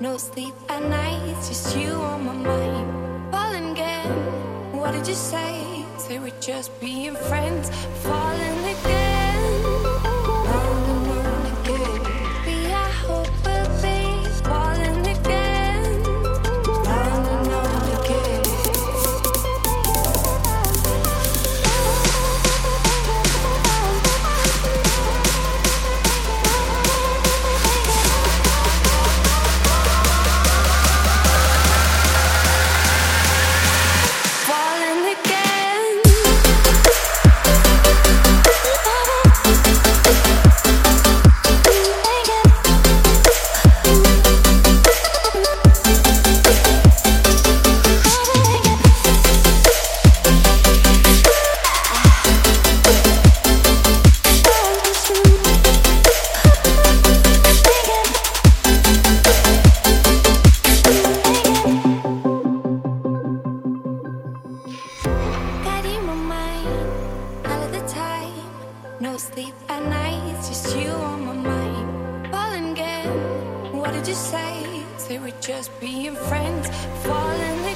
No sleep at night, just you on my mind. Falling again, what did you say? Say we're just being friends. Falling did you say? Say we're just being friends. Falling